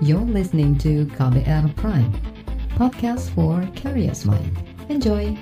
You're listening to KBR Prime, podcast for curious mind. Enjoy!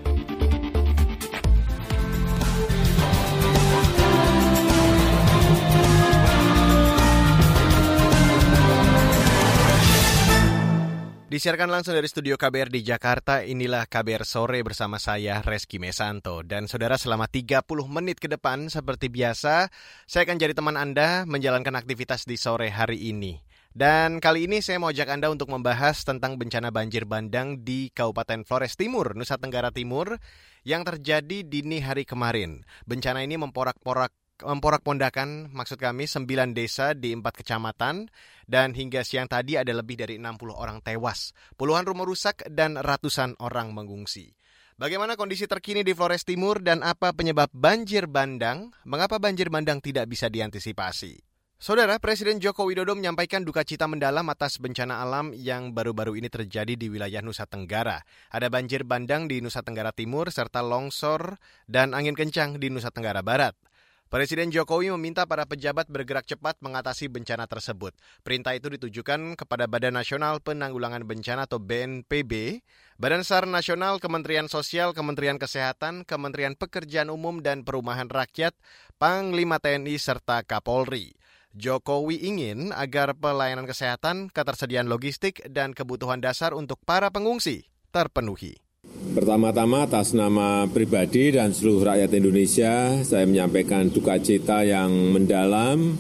Disiarkan langsung dari studio KBR di Jakarta, inilah KBR Sore bersama saya, Reski Mesanto. Dan saudara selama 30 menit ke depan, seperti biasa, saya akan jadi teman Anda menjalankan aktivitas di sore hari ini. Dan kali ini saya mau ajak Anda untuk membahas tentang bencana banjir bandang di Kabupaten Flores Timur, Nusa Tenggara Timur, yang terjadi dini hari kemarin. Bencana ini memporak-porak memporak-pondakan maksud kami 9 desa di 4 kecamatan dan hingga siang tadi ada lebih dari 60 orang tewas, puluhan rumah rusak dan ratusan orang mengungsi. Bagaimana kondisi terkini di Flores Timur dan apa penyebab banjir bandang? Mengapa banjir bandang tidak bisa diantisipasi? Saudara Presiden Joko Widodo menyampaikan duka cita mendalam atas bencana alam yang baru-baru ini terjadi di wilayah Nusa Tenggara. Ada banjir bandang di Nusa Tenggara Timur serta longsor dan angin kencang di Nusa Tenggara Barat. Presiden Jokowi meminta para pejabat bergerak cepat mengatasi bencana tersebut. Perintah itu ditujukan kepada Badan Nasional Penanggulangan Bencana atau BNPB, Badan SAR Nasional, Kementerian Sosial, Kementerian Kesehatan, Kementerian Pekerjaan Umum dan Perumahan Rakyat, Panglima TNI, serta Kapolri. Jokowi ingin agar pelayanan kesehatan, ketersediaan logistik, dan kebutuhan dasar untuk para pengungsi terpenuhi. Pertama-tama atas nama pribadi dan seluruh rakyat Indonesia, saya menyampaikan duka cita yang mendalam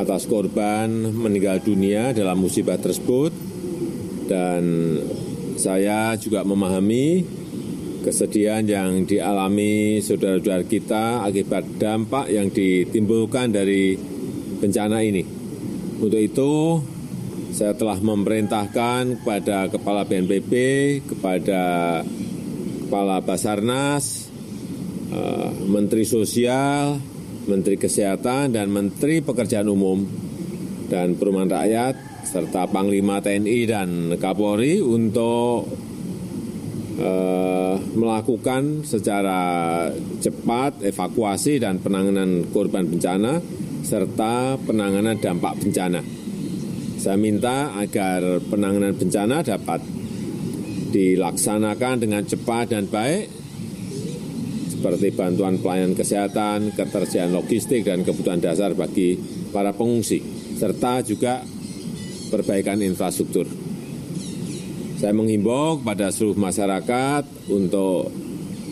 atas korban meninggal dunia dalam musibah tersebut. Dan saya juga memahami kesedihan yang dialami saudara-saudara kita akibat dampak yang ditimbulkan dari bencana ini. Untuk itu, saya telah memerintahkan kepada Kepala BNPB, kepada Kepala Basarnas, eh, Menteri Sosial, Menteri Kesehatan, dan Menteri Pekerjaan Umum dan Perumahan Rakyat, serta Panglima TNI dan Kapolri untuk uh, melakukan secara cepat evakuasi dan penanganan korban bencana serta penanganan dampak bencana. Saya minta agar penanganan bencana dapat dilaksanakan dengan cepat dan baik, seperti bantuan pelayanan kesehatan, ketersediaan logistik, dan kebutuhan dasar bagi para pengungsi, serta juga perbaikan infrastruktur. Saya menghimbau kepada seluruh masyarakat untuk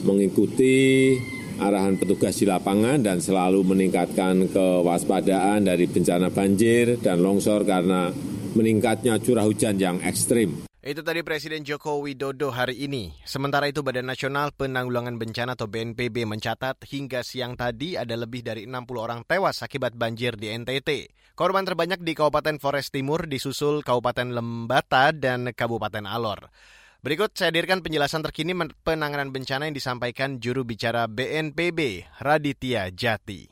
mengikuti arahan petugas di lapangan dan selalu meningkatkan kewaspadaan dari bencana banjir dan longsor karena meningkatnya curah hujan yang ekstrim. Itu tadi Presiden Joko Widodo hari ini. Sementara itu Badan Nasional Penanggulangan Bencana atau BNPB mencatat hingga siang tadi ada lebih dari 60 orang tewas akibat banjir di NTT. Korban terbanyak di Kabupaten Flores Timur disusul Kabupaten Lembata dan Kabupaten Alor. Berikut saya hadirkan penjelasan terkini penanganan bencana yang disampaikan juru bicara BNPB, Raditya Jati.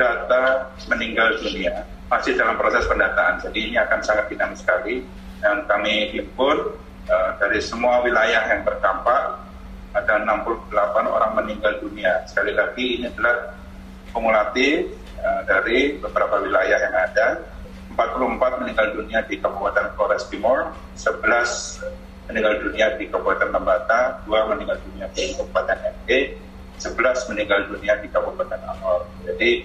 Data meninggal dunia masih dalam proses pendataan, jadi ini akan sangat dinamis sekali. Yang kami himpun uh, dari semua wilayah yang terdampak, ada 68 orang meninggal dunia. Sekali lagi ini adalah kumulatif uh, dari beberapa wilayah yang ada. 44 meninggal dunia di Kabupaten Flores Timur, 11 meninggal dunia di Kabupaten Lembata, dua meninggal dunia di Kabupaten NG, 11 meninggal dunia di Kabupaten Angor. Jadi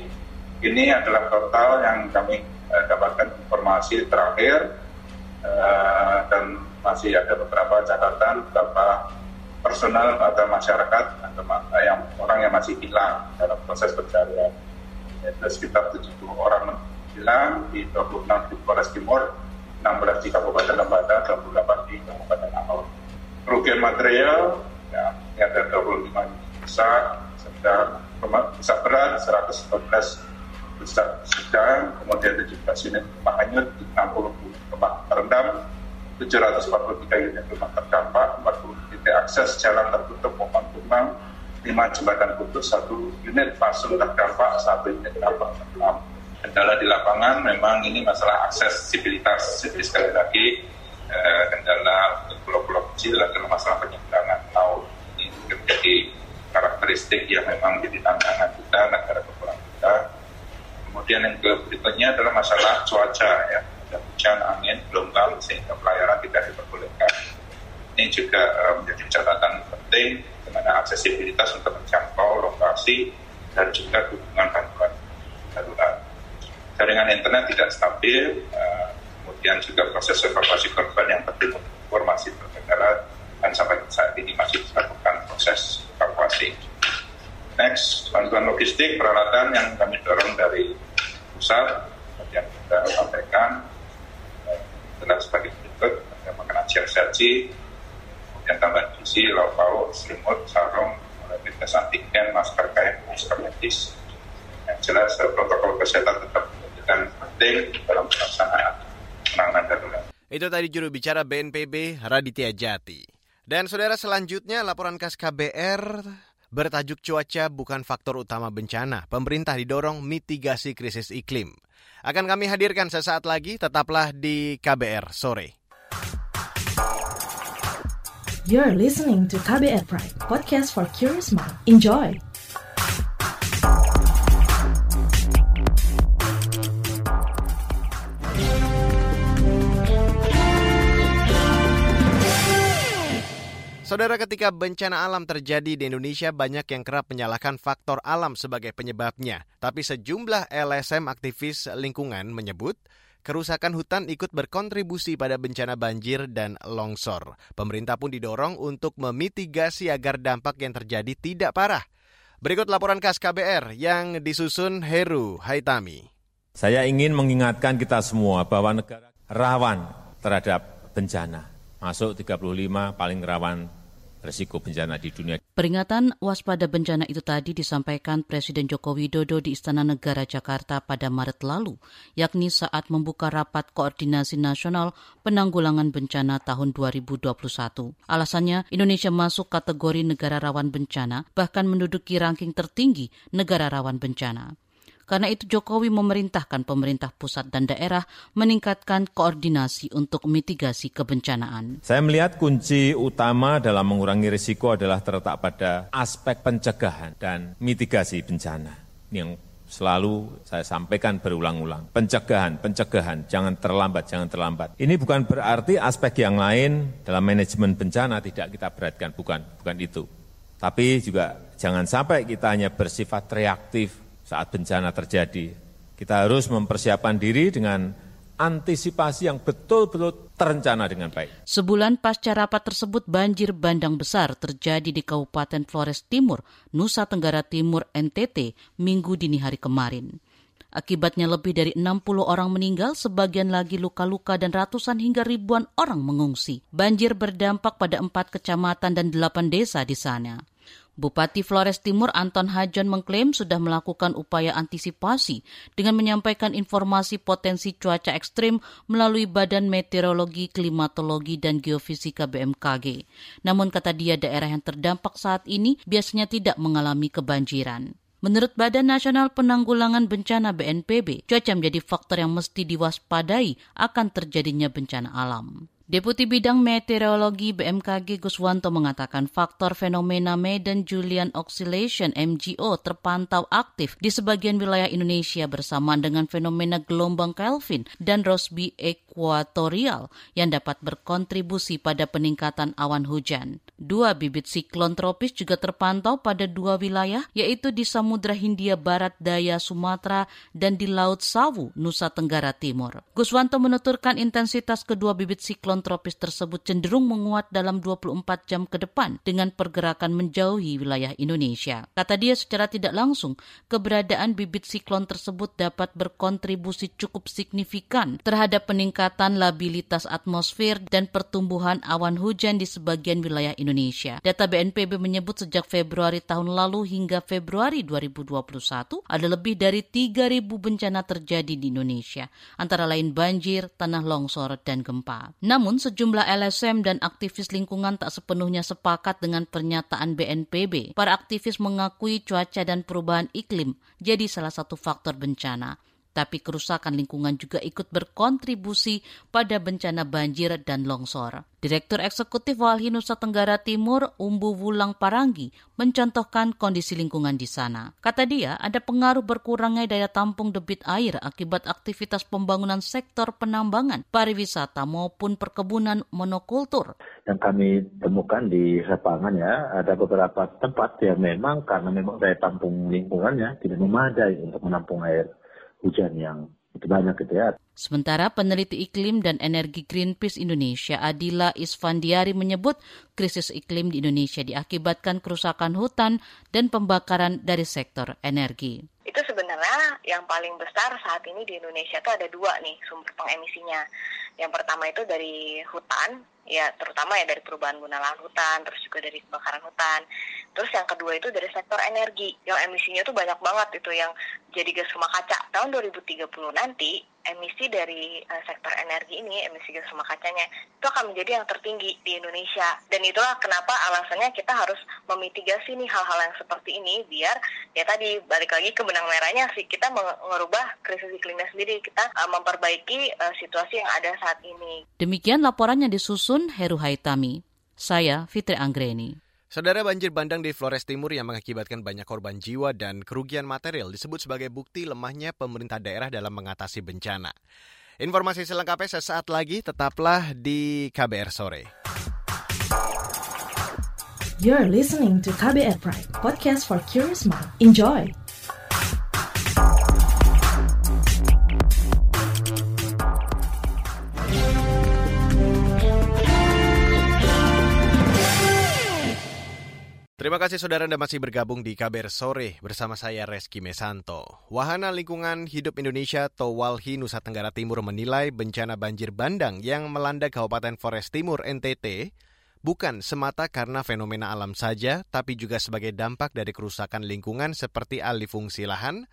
ini adalah total yang kami uh, dapatkan informasi terakhir uh, dan masih ada beberapa catatan beberapa personal atau masyarakat atau yang orang yang masih hilang dalam proses pencarian. Itu sekitar 70 orang hilang di 26 di Polres Timur 16 di Kabupaten Lembata, 28 di Kabupaten Angol. Kerugian material, ya, ini ada 25 besar, sedang, besar berat, 114 besar sedang, kemudian 17 unit rumah hanyut, 60 rumah terendam, 743 unit rumah terdampak, 40 titik akses jalan tertutup maupun tumbang, 5 jembatan putus, 1 unit pasung terdampak, 1 unit dampak terdampak kendala di lapangan memang ini masalah aksesibilitas. Jadi sekali lagi eh, kendala untuk pulau-pulau kecil adalah masalah penyeberangan laut. Ini menjadi karakteristik yang memang jadi tantangan kita, negara kepulauan kita. Kemudian yang berikutnya adalah masalah cuaca ya. hujan, angin, gelombang sehingga pelayaran tidak diperbolehkan. Ini juga uh, menjadi catatan penting di mana aksesibilitas untuk menjangkau lokasi dan juga dukungan bantuan darurat. Jaringan internet tidak stabil, uh, kemudian juga proses evakuasi korban yang tertimbun informasi berkendara dan sampai saat ini masih dilakukan proses evakuasi. Next, bantuan logistik peralatan yang kami dorong dari pusat yang kita sampaikan adalah sebagai berikut ada makanan siap saji, kemudian tambahan gizi, lauk pauk, selimut, sarung, rapid test antigen, masker kain, masker medis. Yang jelas protokol kesehatan tetap menjadikan penting dalam pelaksanaan penanganan darurat. Itu tadi juru bicara BNPB Raditya Jati. Dan saudara selanjutnya laporan khas KBR bertajuk cuaca bukan faktor utama bencana. Pemerintah didorong mitigasi krisis iklim. Akan kami hadirkan sesaat lagi, tetaplah di KBR sore. You're listening to KBR Pride, podcast for curious mind. Enjoy! Saudara, ketika bencana alam terjadi di Indonesia, banyak yang kerap menyalahkan faktor alam sebagai penyebabnya. Tapi sejumlah LSM aktivis lingkungan menyebut kerusakan hutan ikut berkontribusi pada bencana banjir dan longsor. Pemerintah pun didorong untuk memitigasi agar dampak yang terjadi tidak parah. Berikut laporan khas KBR yang disusun Heru Haitami. Saya ingin mengingatkan kita semua bahwa negara rawan terhadap bencana. Masuk 35 paling rawan resiko bencana di dunia. Peringatan waspada bencana itu tadi disampaikan Presiden Joko Widodo di Istana Negara Jakarta pada Maret lalu, yakni saat membuka rapat koordinasi nasional penanggulangan bencana tahun 2021. Alasannya, Indonesia masuk kategori negara rawan bencana, bahkan menduduki ranking tertinggi negara rawan bencana. Karena itu Jokowi memerintahkan pemerintah pusat dan daerah meningkatkan koordinasi untuk mitigasi kebencanaan. Saya melihat kunci utama dalam mengurangi risiko adalah terletak pada aspek pencegahan dan mitigasi bencana. Ini yang selalu saya sampaikan berulang-ulang. Pencegahan, pencegahan, jangan terlambat, jangan terlambat. Ini bukan berarti aspek yang lain dalam manajemen bencana tidak kita beratkan, bukan, bukan itu. Tapi juga jangan sampai kita hanya bersifat reaktif, saat bencana terjadi. Kita harus mempersiapkan diri dengan antisipasi yang betul-betul terencana dengan baik. Sebulan pasca rapat tersebut, banjir bandang besar terjadi di Kabupaten Flores Timur, Nusa Tenggara Timur, NTT, minggu dini hari kemarin. Akibatnya lebih dari 60 orang meninggal, sebagian lagi luka-luka dan ratusan hingga ribuan orang mengungsi. Banjir berdampak pada empat kecamatan dan delapan desa di sana. Bupati Flores Timur Anton Hajon mengklaim sudah melakukan upaya antisipasi dengan menyampaikan informasi potensi cuaca ekstrim melalui Badan Meteorologi, Klimatologi, dan Geofisika BMKG. Namun kata dia daerah yang terdampak saat ini biasanya tidak mengalami kebanjiran. Menurut Badan Nasional Penanggulangan Bencana BNPB, cuaca menjadi faktor yang mesti diwaspadai akan terjadinya bencana alam. Deputi Bidang Meteorologi BMKG Guswanto mengatakan faktor fenomena Medan Julian Oscillation MGO terpantau aktif di sebagian wilayah Indonesia bersamaan dengan fenomena gelombang Kelvin dan Rossby Equatorial yang dapat berkontribusi pada peningkatan awan hujan. Dua bibit siklon tropis juga terpantau pada dua wilayah, yaitu di Samudra Hindia Barat Daya Sumatera dan di Laut Sawu, Nusa Tenggara Timur. Guswanto menuturkan intensitas kedua bibit siklon tropis tersebut cenderung menguat dalam 24 jam ke depan dengan pergerakan menjauhi wilayah Indonesia. Kata dia secara tidak langsung, keberadaan bibit siklon tersebut dapat berkontribusi cukup signifikan terhadap peningkatan labilitas atmosfer dan pertumbuhan awan hujan di sebagian wilayah Indonesia. Data BNPB menyebut sejak Februari tahun lalu hingga Februari 2021 ada lebih dari 3.000 bencana terjadi di Indonesia, antara lain banjir, tanah longsor, dan gempa. Namun sejumlah LSM dan aktivis lingkungan tak sepenuhnya sepakat dengan pernyataan BNPB. Para aktivis mengakui cuaca dan perubahan iklim jadi salah satu faktor bencana. Tapi kerusakan lingkungan juga ikut berkontribusi pada bencana banjir dan longsor. Direktur Eksekutif Walhi Nusa Tenggara Timur, Umbu Wulang Paranggi, mencontohkan kondisi lingkungan di sana. Kata dia, ada pengaruh berkurangnya daya tampung debit air akibat aktivitas pembangunan sektor penambangan, pariwisata maupun perkebunan monokultur. Yang kami temukan di lapangan ya, ada beberapa tempat yang memang karena memang daya tampung lingkungannya tidak memadai untuk menampung air hujan yang banyak gitu ya. Sementara peneliti iklim dan energi Greenpeace Indonesia Adila Isfandiari menyebut krisis iklim di Indonesia diakibatkan kerusakan hutan dan pembakaran dari sektor energi. Itu sebenarnya yang paling besar saat ini di Indonesia itu ada dua nih sumber pengemisinya. Yang pertama itu dari hutan, ya terutama ya dari perubahan guna lahan hutan, terus juga dari kebakaran hutan. Terus yang kedua itu dari sektor energi, yang emisinya tuh banyak banget itu yang jadi gas rumah kaca. Tahun 2030 nanti emisi dari uh, sektor energi ini, emisi gas rumah kacanya, itu akan menjadi yang tertinggi di Indonesia. Dan itulah kenapa alasannya kita harus memitigasi nih hal-hal yang seperti ini, biar ya tadi balik lagi ke benang merahnya sih, kita mengubah krisis iklimnya sendiri, kita uh, memperbaiki uh, situasi yang ada saat ini. Demikian laporannya disusun Heru Haitami. Saya Fitri Anggreni. Saudara banjir bandang di Flores Timur yang mengakibatkan banyak korban jiwa dan kerugian material disebut sebagai bukti lemahnya pemerintah daerah dalam mengatasi bencana. Informasi selengkapnya sesaat lagi tetaplah di KBR sore. You're listening to KBR Pride, podcast for curious mind. Enjoy. Terima kasih saudara Anda masih bergabung di KBR Sore bersama saya Reski Mesanto. Wahana Lingkungan Hidup Indonesia atau WALHI Nusa Tenggara Timur menilai bencana banjir bandang yang melanda Kabupaten Forest Timur NTT bukan semata karena fenomena alam saja, tapi juga sebagai dampak dari kerusakan lingkungan seperti alih fungsi lahan,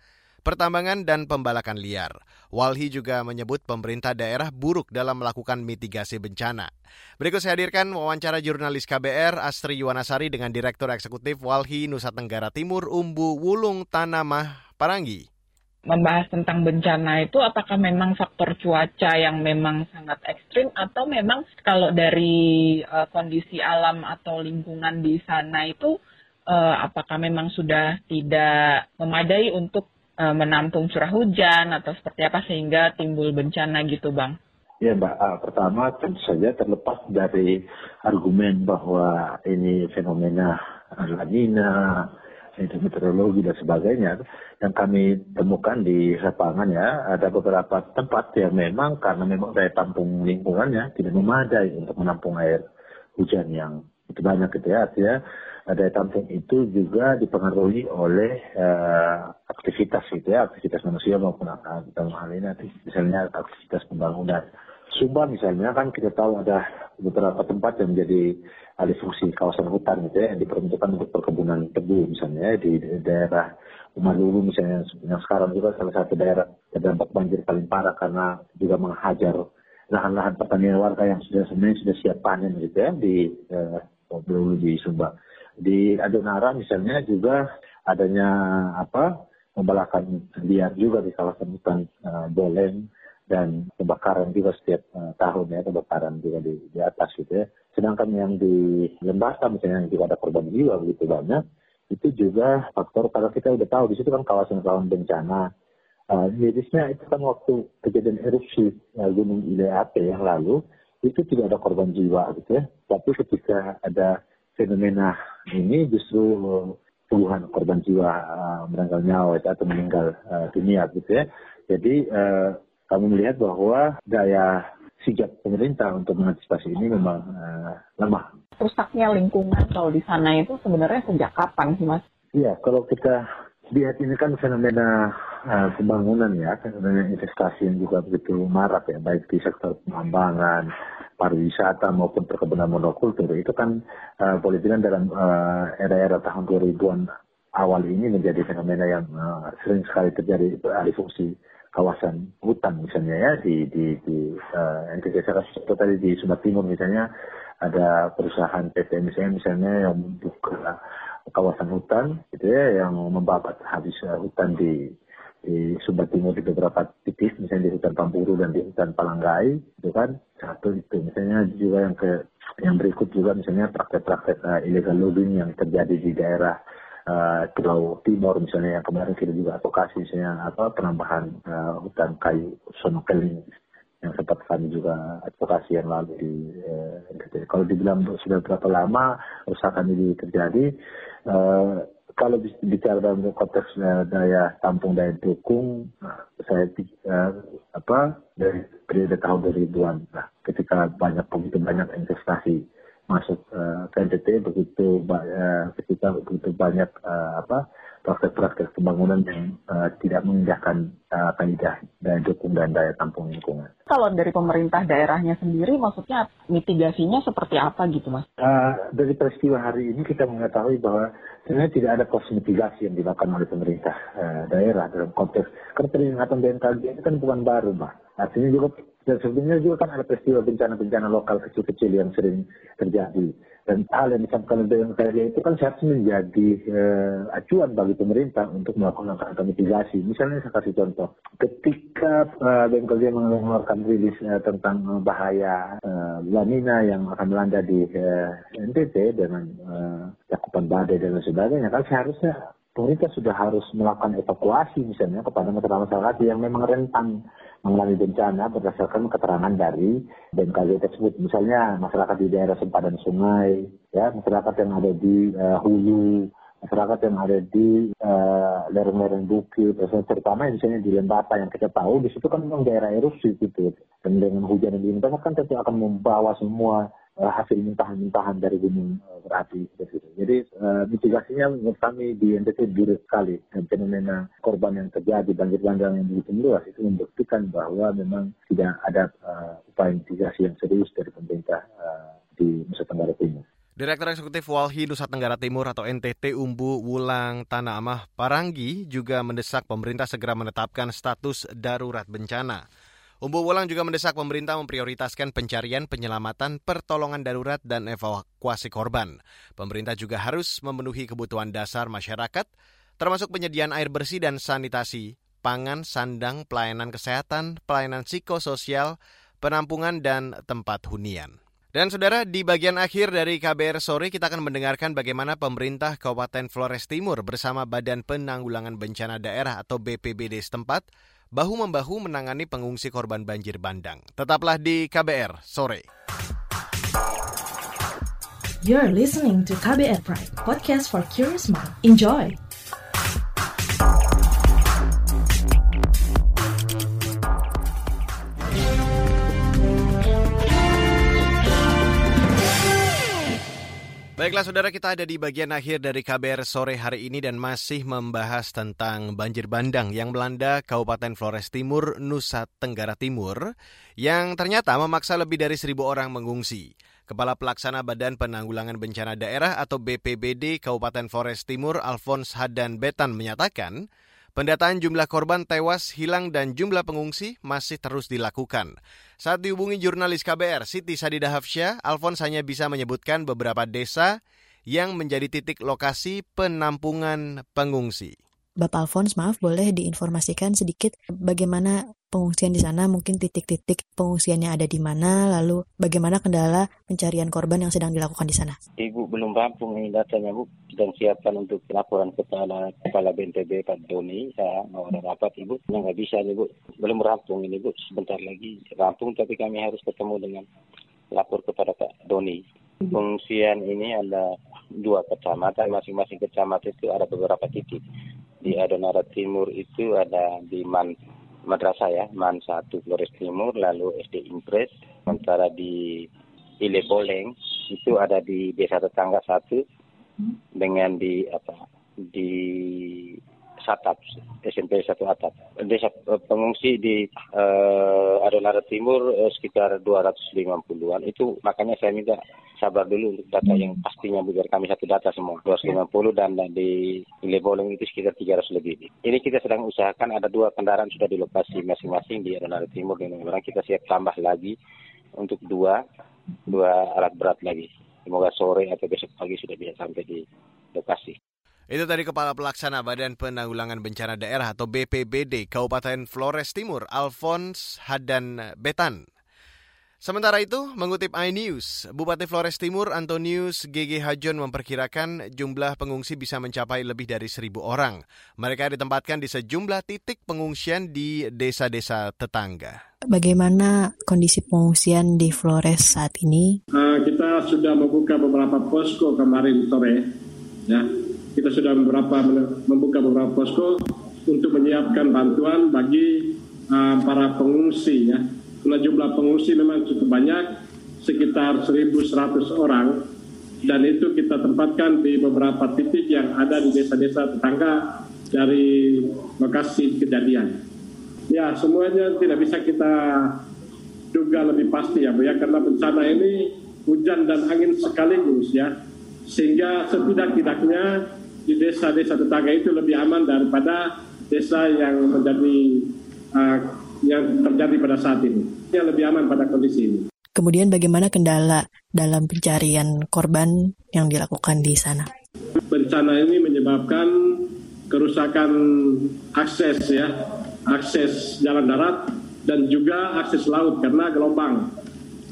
pertambangan dan pembalakan liar. Walhi juga menyebut pemerintah daerah buruk dalam melakukan mitigasi bencana. Berikut saya hadirkan wawancara jurnalis KBR Astri Yuwanasari dengan Direktur Eksekutif Walhi Nusa Tenggara Timur Umbu Wulung Tanamah Paranggi membahas tentang bencana itu apakah memang faktor cuaca yang memang sangat ekstrim atau memang kalau dari uh, kondisi alam atau lingkungan di sana itu uh, apakah memang sudah tidak memadai untuk uh, menampung curah hujan atau seperti apa sehingga timbul bencana gitu bang? Ya Mbak, uh, pertama tentu saja terlepas dari argumen bahwa ini fenomena La Nina, meteorologi dan sebagainya, yang kami temukan di lapangan ya, ada beberapa tempat yang memang karena memang daya tampung lingkungannya tidak memadai untuk menampung air hujan yang itu banyak gitu ya, artinya daya tampung itu juga dipengaruhi oleh uh, aktivitas gitu ya, aktivitas manusia maupun dalam hal ini misalnya aktivitas pembangunan. Sumba misalnya kan kita tahu ada beberapa tempat yang menjadi alih fungsi kawasan hutan gitu ya yang diperuntukkan untuk perkebunan tebu misalnya di daerah Umalulu misalnya yang sekarang juga salah satu daerah terdampak banjir paling parah karena juga menghajar lahan-lahan pertanian warga yang sudah sebenarnya sudah siap panen gitu ya di eh, di Sumba. Di Adonara misalnya juga adanya apa pembalakan liar juga di kawasan hutan uh, Boleng dan kebakaran juga setiap uh, tahun ya kebakaran juga di, di atas gitu ya. Sedangkan yang di Lembasa misalnya yang juga ada korban jiwa begitu banyak itu juga faktor karena kita udah tahu di situ kan kawasan rawan bencana. Uh, itu kan waktu kejadian erupsi uh, Gunung Ileate yang lalu itu tidak ada korban jiwa gitu ya. Tapi ketika ada fenomena ini justru puluhan korban jiwa uh, meninggal nyawa atau meninggal uh, dunia gitu ya. Jadi uh, kami melihat bahwa daya sigap pemerintah untuk mengantisipasi ini memang uh, lemah. Rusaknya lingkungan kalau di sana itu sebenarnya sejak kapan sih mas? Iya, kalau kita lihat ini kan fenomena uh, pembangunan ya, fenomena investasi yang juga begitu marak ya, baik di sektor penambangan, pariwisata maupun perkebunan monokultur. Itu kan uh, boleh bilang dalam uh, era-era tahun 2000-an awal ini menjadi fenomena yang uh, sering sekali terjadi alih fungsi kawasan hutan misalnya ya di di di uh, tadi di Sumatera Timur misalnya ada perusahaan PT misalnya misalnya yang membuka kawasan hutan gitu ya yang membabat habis uh, hutan di di Sumba Timur di beberapa titik, misalnya di hutan Pampuru dan di hutan Palanggai, itu kan satu itu. Misalnya juga yang ke yang berikut juga misalnya praktek-praktek uh, illegal logging yang terjadi di daerah uh, Pulau Timur misalnya yang kemarin kita juga advokasi misalnya apa penambahan uh, hutan kayu sonokeling yang sempat kami juga advokasi yang lalu di kalau dibilang sudah berapa lama usahakan ini terjadi kalau bicara dalam konteks uh, daya tampung daya dukung, saya uh, apa dari periode tahun 2000-an, nah, ketika banyak begitu banyak investasi masuk uh, ke NTT begitu uh, ketika begitu banyak uh, apa praktek-praktek pembangunan yang uh, tidak mengindahkan uh, kaidah daya dukung dan daya tampung lingkungan. Kalau dari pemerintah daerahnya sendiri, maksudnya mitigasinya seperti apa gitu, mas? Uh, dari peristiwa hari ini kita mengetahui bahwa sebenarnya tidak ada proses mitigasi yang dilakukan oleh pemerintah uh, daerah dalam konteks karena peringatan BMKG ini kan bukan baru, mbak. Artinya juga dan sebenarnya juga kan ada peristiwa bencana-bencana lokal kecil-kecil yang sering terjadi. Dan hal yang disampaikan dengan saya itu kan seharusnya menjadi eh, acuan bagi pemerintah untuk melakukan langkah mitigasi. Misalnya saya kasih contoh, ketika eh, BMKG mengeluarkan rilis eh, tentang bahaya eh, lanina yang akan melanda di eh, NTT dengan eh, cakupan badai dan sebagainya, kan seharusnya pemerintah sudah harus melakukan evakuasi misalnya kepada masyarakat yang memang rentan mengalami bencana berdasarkan keterangan dari BMKG tersebut. Misalnya masyarakat di daerah sempadan sungai, ya masyarakat yang ada di uh, hulu, masyarakat yang ada di uh, lereng-lereng bukit, terutama misalnya di Lembata yang kita tahu di situ kan memang daerah erupsi gitu. Dan dengan hujan yang dilimpahkan kan tentu akan membawa semua uh, hasil mintahan-mintahan dari gunung uh, berapi seperti itu. Jadi uh, mitigasinya menurut kami di NTT buruk sekali dan fenomena korban yang terjadi banjir bandang yang begitu meluas itu membuktikan bahwa memang tidak ada upaya mitigasi yang serius dari pemerintah di Nusa Tenggara Timur. Direktur Eksekutif Walhi Nusa Tenggara Timur atau NTT Umbu Wulang Tanah Amah Paranggi juga mendesak pemerintah segera menetapkan status darurat bencana. Umbu Wulang juga mendesak pemerintah memprioritaskan pencarian, penyelamatan, pertolongan darurat, dan evakuasi korban. Pemerintah juga harus memenuhi kebutuhan dasar masyarakat, termasuk penyediaan air bersih dan sanitasi, pangan, sandang, pelayanan kesehatan, pelayanan psikososial, penampungan, dan tempat hunian. Dan saudara, di bagian akhir dari KBR sore kita akan mendengarkan bagaimana pemerintah Kabupaten Flores Timur bersama Badan Penanggulangan Bencana Daerah atau BPBD setempat bahu-membahu menangani pengungsi korban banjir bandang. Tetaplah di KBR sore. You're listening to KBR Pride, podcast for curious mind. Enjoy! Baiklah saudara kita ada di bagian akhir dari KBR sore hari ini dan masih membahas tentang banjir bandang yang melanda Kabupaten Flores Timur, Nusa Tenggara Timur yang ternyata memaksa lebih dari seribu orang mengungsi. Kepala Pelaksana Badan Penanggulangan Bencana Daerah atau BPBD Kabupaten Flores Timur Alphonse Hadan Betan menyatakan Pendataan jumlah korban tewas, hilang, dan jumlah pengungsi masih terus dilakukan. Saat dihubungi jurnalis KBR Siti Sadida Hafsyah, Alfons hanya bisa menyebutkan beberapa desa yang menjadi titik lokasi penampungan pengungsi. Bapak Alfons, maaf boleh diinformasikan sedikit bagaimana pengungsian di sana, mungkin titik-titik pengungsiannya ada di mana, lalu bagaimana kendala pencarian korban yang sedang dilakukan di sana? Ibu belum rampung ini datanya Bu, dan siapkan untuk laporan kepada Kepala BNPB Pak Doni, saya mau ada rapat Ibu, yang nggak bisa nih Bu, belum rampung ini Bu, sebentar lagi rampung tapi kami harus ketemu dengan lapor kepada Pak Doni. Pengungsian ini ada dua kecamatan, masing-masing kecamatan itu ada beberapa titik di Adonara Timur itu ada di Man Madrasah ya, Man 1 Flores Timur, lalu SD Impres, sementara di Ile Boleng itu ada di desa tetangga satu dengan di apa di Satap, SMP satu Atap. Desa eh, pengungsi di uh, Adonara Timur uh, sekitar 250-an. Itu makanya saya minta sabar dulu untuk data yang pastinya biar kami satu data semua. 250 dan di Leboleng itu sekitar 300 lebih. Ini kita sedang usahakan ada dua kendaraan sudah di lokasi masing-masing di Adonara Timur dan orang kita siap tambah lagi untuk dua dua alat berat lagi. Semoga sore atau besok pagi sudah bisa sampai di lokasi. Itu tadi Kepala Pelaksana Badan Penanggulangan Bencana Daerah atau BPBD Kabupaten Flores Timur, Alphonse Hadan Betan. Sementara itu, mengutip iNews, Bupati Flores Timur Antonius GG Hajon memperkirakan jumlah pengungsi bisa mencapai lebih dari seribu orang. Mereka ditempatkan di sejumlah titik pengungsian di desa-desa tetangga. Bagaimana kondisi pengungsian di Flores saat ini? Uh, kita sudah membuka beberapa posko kemarin sore. Ya, kita sudah beberapa membuka beberapa posko untuk menyiapkan bantuan bagi uh, para pengungsi ya. Nah, jumlah pengungsi memang cukup banyak, sekitar 1.100 orang, dan itu kita tempatkan di beberapa titik yang ada di desa-desa tetangga dari lokasi kejadian. Ya, semuanya tidak bisa kita duga lebih pasti ya, Bu ya, karena bencana ini hujan dan angin sekaligus ya, sehingga setidak-tidaknya di desa-desa tetangga itu lebih aman daripada desa yang menjadi uh, yang terjadi pada saat ini. Yang lebih aman pada kondisi ini. Kemudian bagaimana kendala dalam pencarian korban yang dilakukan di sana? Bencana ini menyebabkan kerusakan akses ya, akses jalan darat dan juga akses laut karena gelombang.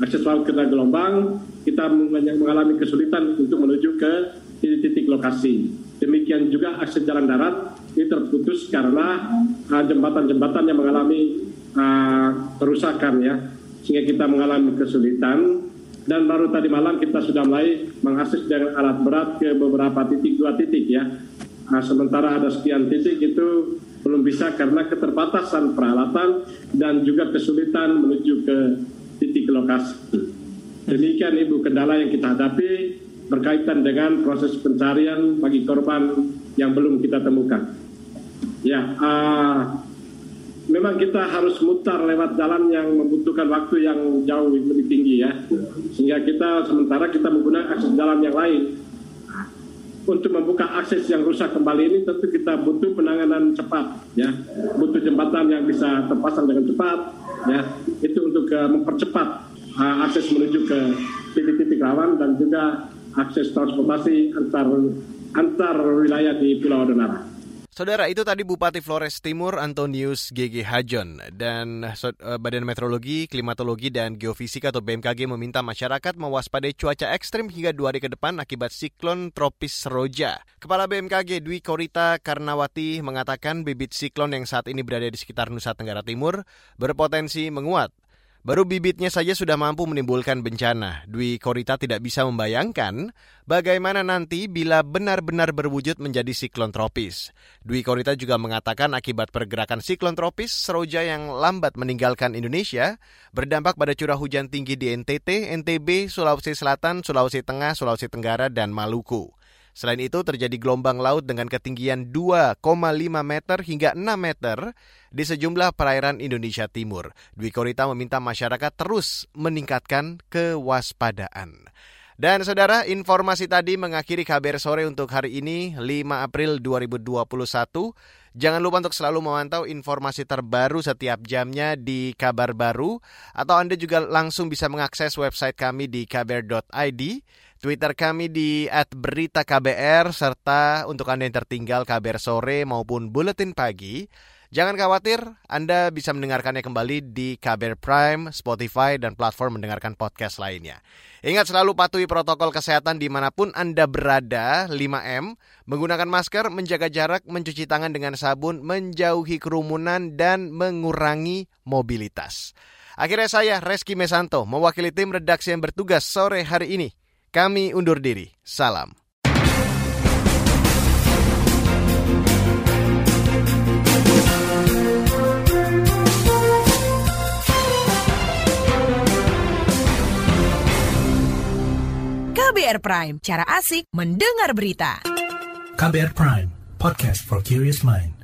Akses laut karena gelombang, kita mengalami kesulitan untuk menuju ke titik-titik lokasi. Demikian juga akses jalan darat ini terputus karena ah, jembatan-jembatan yang mengalami uh, kerusakan ya sehingga kita mengalami kesulitan. Dan baru tadi malam kita sudah mulai mengakses dengan alat berat ke beberapa titik dua titik ya. Nah, sementara ada sekian titik itu belum bisa karena keterbatasan peralatan dan juga kesulitan menuju ke titik lokasi. Demikian ibu kendala yang kita hadapi berkaitan dengan proses pencarian bagi korban yang belum kita temukan ya uh, memang kita harus mutar lewat jalan yang membutuhkan waktu yang jauh lebih tinggi ya. Sehingga kita sementara kita menggunakan akses jalan yang lain. Untuk membuka akses yang rusak kembali ini tentu kita butuh penanganan cepat ya. Butuh jembatan yang bisa terpasang dengan cepat ya. Itu untuk uh, mempercepat uh, akses menuju ke titik-titik rawan dan juga akses transportasi antar antar wilayah di Pulau Donara. Saudara, itu tadi Bupati Flores Timur Antonius GG Hajon dan eh, Badan Meteorologi, Klimatologi dan Geofisika atau BMKG meminta masyarakat mewaspadai cuaca ekstrim hingga dua hari ke depan akibat siklon tropis Roja. Kepala BMKG Dwi Korita Karnawati mengatakan bibit siklon yang saat ini berada di sekitar Nusa Tenggara Timur berpotensi menguat. Baru bibitnya saja sudah mampu menimbulkan bencana. Dwi Korita tidak bisa membayangkan bagaimana nanti bila benar-benar berwujud menjadi siklon tropis. Dwi Korita juga mengatakan akibat pergerakan siklon tropis, Seroja yang lambat meninggalkan Indonesia berdampak pada curah hujan tinggi di NTT, NTB, Sulawesi Selatan, Sulawesi Tengah, Sulawesi Tenggara, dan Maluku. Selain itu terjadi gelombang laut dengan ketinggian 2,5 meter hingga 6 meter di sejumlah perairan Indonesia Timur. Dwi Korita meminta masyarakat terus meningkatkan kewaspadaan. Dan saudara, informasi tadi mengakhiri kabar sore untuk hari ini 5 April 2021. Jangan lupa untuk selalu memantau informasi terbaru setiap jamnya di Kabar Baru atau Anda juga langsung bisa mengakses website kami di kabar.id Twitter kami di @beritaKBR serta untuk Anda yang tertinggal kabar sore maupun buletin pagi. Jangan khawatir, Anda bisa mendengarkannya kembali di KBR Prime, Spotify, dan platform mendengarkan podcast lainnya. Ingat selalu patuhi protokol kesehatan di mana pun Anda berada, 5M, menggunakan masker, menjaga jarak, mencuci tangan dengan sabun, menjauhi kerumunan, dan mengurangi mobilitas. Akhirnya saya, Reski Mesanto, mewakili tim redaksi yang bertugas sore hari ini. Kami undur diri. Salam. KBR Prime, cara asik mendengar berita. KBR Prime, podcast for curious mind.